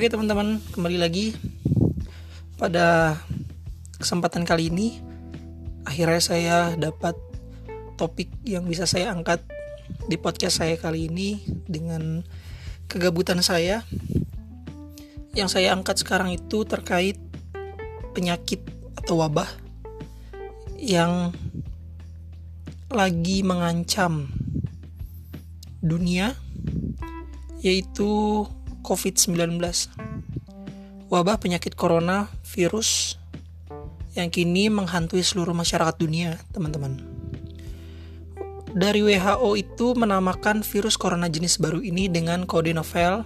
Oke teman-teman, kembali lagi pada kesempatan kali ini akhirnya saya dapat topik yang bisa saya angkat di podcast saya kali ini dengan kegabutan saya. Yang saya angkat sekarang itu terkait penyakit atau wabah yang lagi mengancam dunia yaitu COVID-19. Wabah penyakit corona virus yang kini menghantui seluruh masyarakat dunia, teman-teman. Dari WHO itu menamakan virus corona jenis baru ini dengan kode novel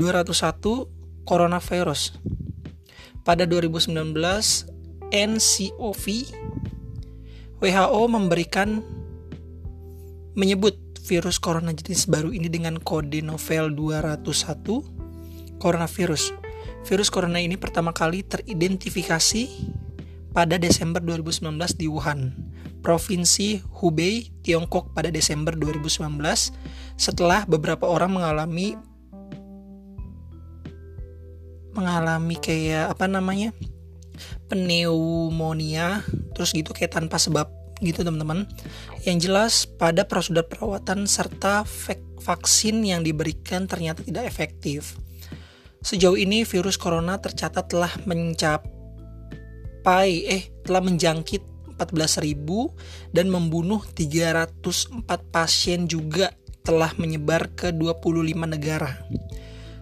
201 coronavirus. Pada 2019, NCOV WHO memberikan menyebut virus corona jenis baru ini dengan kode novel 201 coronavirus. Virus corona ini pertama kali teridentifikasi pada Desember 2019 di Wuhan, Provinsi Hubei, Tiongkok pada Desember 2019 setelah beberapa orang mengalami mengalami kayak apa namanya? pneumonia terus gitu kayak tanpa sebab gitu teman-teman. Yang jelas pada prosedur perawatan serta vaksin yang diberikan ternyata tidak efektif. Sejauh ini virus corona tercatat telah mencapai eh telah menjangkit 14.000 dan membunuh 304 pasien juga telah menyebar ke 25 negara.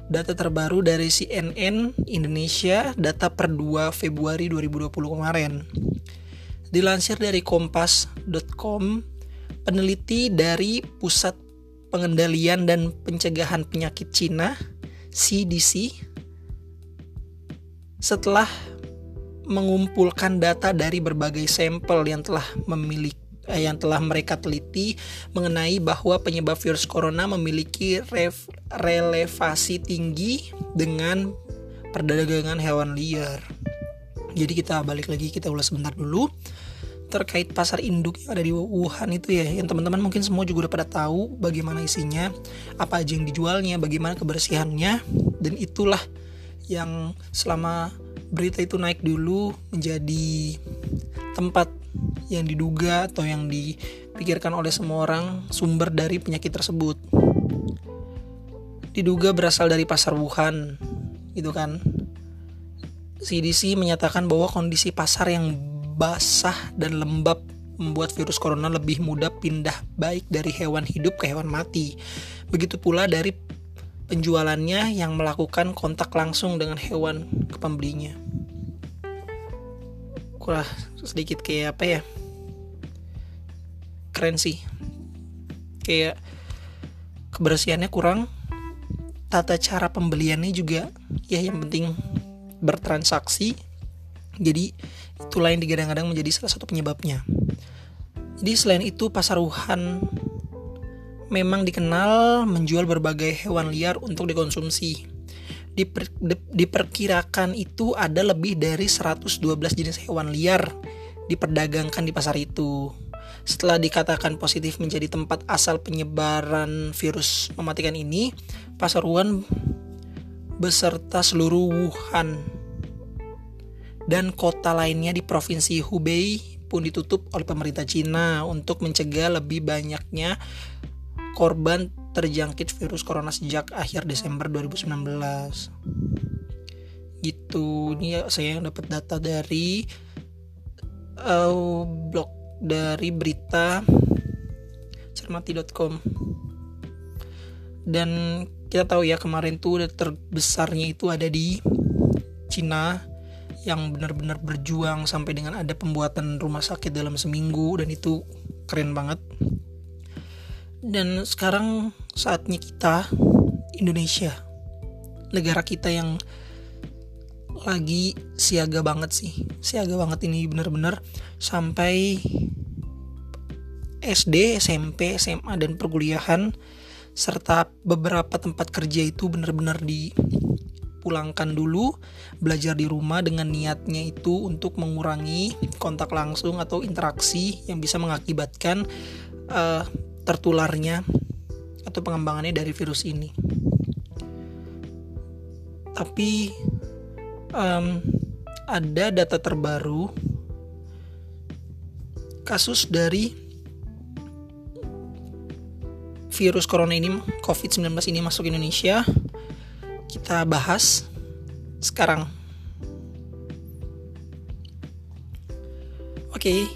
Data terbaru dari CNN Indonesia, data per 2 Februari 2020 kemarin. Dilansir dari kompas.com, peneliti dari Pusat Pengendalian dan Pencegahan Penyakit Cina, CDC, setelah mengumpulkan data dari berbagai sampel yang telah memiliki eh, yang telah mereka teliti mengenai bahwa penyebab virus corona memiliki relevasi tinggi dengan perdagangan hewan liar. Jadi kita balik lagi kita ulas sebentar dulu. Terkait pasar induk yang ada di Wuhan itu ya yang teman-teman mungkin semua juga udah pada tahu bagaimana isinya apa aja yang dijualnya bagaimana kebersihannya dan itulah yang selama berita itu naik dulu menjadi tempat yang diduga atau yang dipikirkan oleh semua orang sumber dari penyakit tersebut. Diduga berasal dari pasar Wuhan gitu kan CDC menyatakan bahwa kondisi pasar yang basah dan lembab membuat virus corona lebih mudah pindah baik dari hewan hidup ke hewan mati. Begitu pula dari penjualannya yang melakukan kontak langsung dengan hewan ke pembelinya. Kurang sedikit kayak apa ya? Keren sih. Kayak kebersihannya kurang, tata cara pembeliannya juga ya yang penting bertransaksi. Jadi itulah yang digadang-gadang menjadi salah satu penyebabnya. Jadi selain itu pasar Wuhan memang dikenal menjual berbagai hewan liar untuk dikonsumsi. Diper, di, diperkirakan itu ada lebih dari 112 jenis hewan liar diperdagangkan di pasar itu. Setelah dikatakan positif menjadi tempat asal penyebaran virus mematikan ini, pasar Wuhan beserta seluruh Wuhan dan kota lainnya di provinsi Hubei pun ditutup oleh pemerintah Cina untuk mencegah lebih banyaknya korban terjangkit virus corona sejak akhir Desember 2019. Gitu. Ini saya yang dapat data dari uh, blog dari berita cermati.com. Dan kita tahu ya kemarin tuh terbesarnya itu ada di Cina yang benar-benar berjuang sampai dengan ada pembuatan rumah sakit dalam seminggu dan itu keren banget. Dan sekarang saatnya kita Indonesia negara kita yang lagi siaga banget sih. Siaga banget ini benar-benar sampai SD, SMP, SMA dan perkuliahan serta beberapa tempat kerja itu benar-benar dipulangkan dulu belajar di rumah dengan niatnya itu untuk mengurangi kontak langsung atau interaksi yang bisa mengakibatkan uh, tertularnya atau pengembangannya dari virus ini. Tapi um, ada data terbaru kasus dari virus corona ini COVID-19 ini masuk Indonesia kita bahas sekarang oke okay,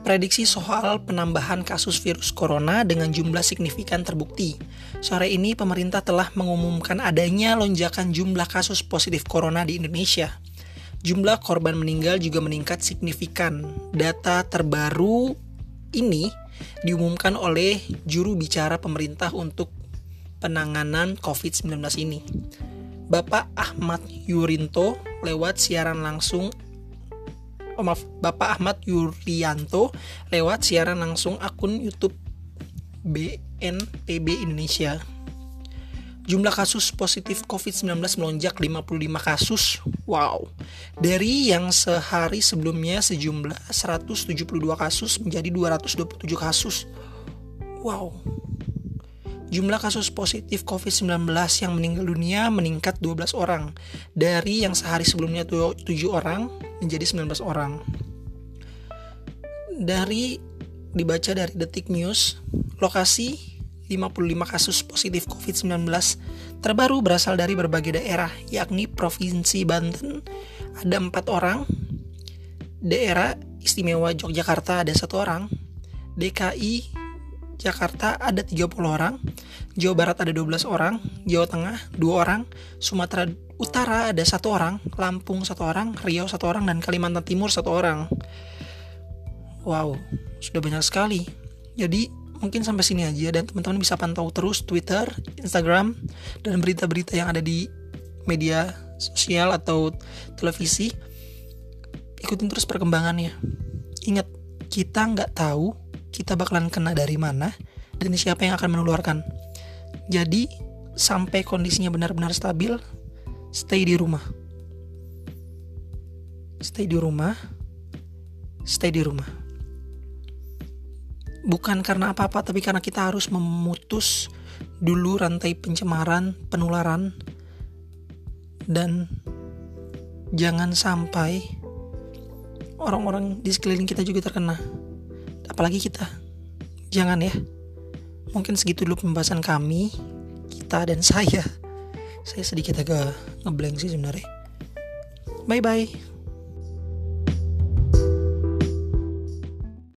Prediksi soal penambahan kasus virus corona dengan jumlah signifikan terbukti. Sore ini pemerintah telah mengumumkan adanya lonjakan jumlah kasus positif corona di Indonesia. Jumlah korban meninggal juga meningkat signifikan. Data terbaru ini diumumkan oleh juru bicara pemerintah untuk penanganan COVID-19 ini. Bapak Ahmad Yurinto lewat siaran langsung oh maaf, Bapak Ahmad Yuryanto lewat siaran langsung akun YouTube BNPB Indonesia. Jumlah kasus positif COVID-19 melonjak 55 kasus. Wow. Dari yang sehari sebelumnya sejumlah 172 kasus menjadi 227 kasus. Wow. Jumlah kasus positif COVID-19 yang meninggal dunia meningkat 12 orang. Dari yang sehari sebelumnya 7 orang menjadi 19 orang. Dari dibaca dari Detik News, lokasi 55 kasus positif COVID-19 terbaru berasal dari berbagai daerah, yakni Provinsi Banten. Ada empat orang, daerah istimewa Yogyakarta ada satu orang, DKI Jakarta ada 30 orang, Jawa Barat ada 12 orang, Jawa Tengah 2 orang, Sumatera Utara ada satu orang, Lampung satu orang, Riau satu orang, dan Kalimantan Timur satu orang. Wow, sudah banyak sekali. Jadi mungkin sampai sini aja dan teman-teman bisa pantau terus Twitter, Instagram, dan berita-berita yang ada di media sosial atau televisi. Ikutin terus perkembangannya. Ingat, kita nggak tahu kita bakalan kena dari mana dan siapa yang akan menularkan. Jadi, sampai kondisinya benar-benar stabil, stay di rumah. Stay di rumah. Stay di rumah. Bukan karena apa-apa, tapi karena kita harus memutus dulu rantai pencemaran, penularan, dan jangan sampai orang-orang di sekeliling kita juga terkena. Apalagi kita. Jangan ya. Mungkin segitu dulu pembahasan kami kita dan saya. Saya sedikit agak ngeblank sih sebenarnya. Bye bye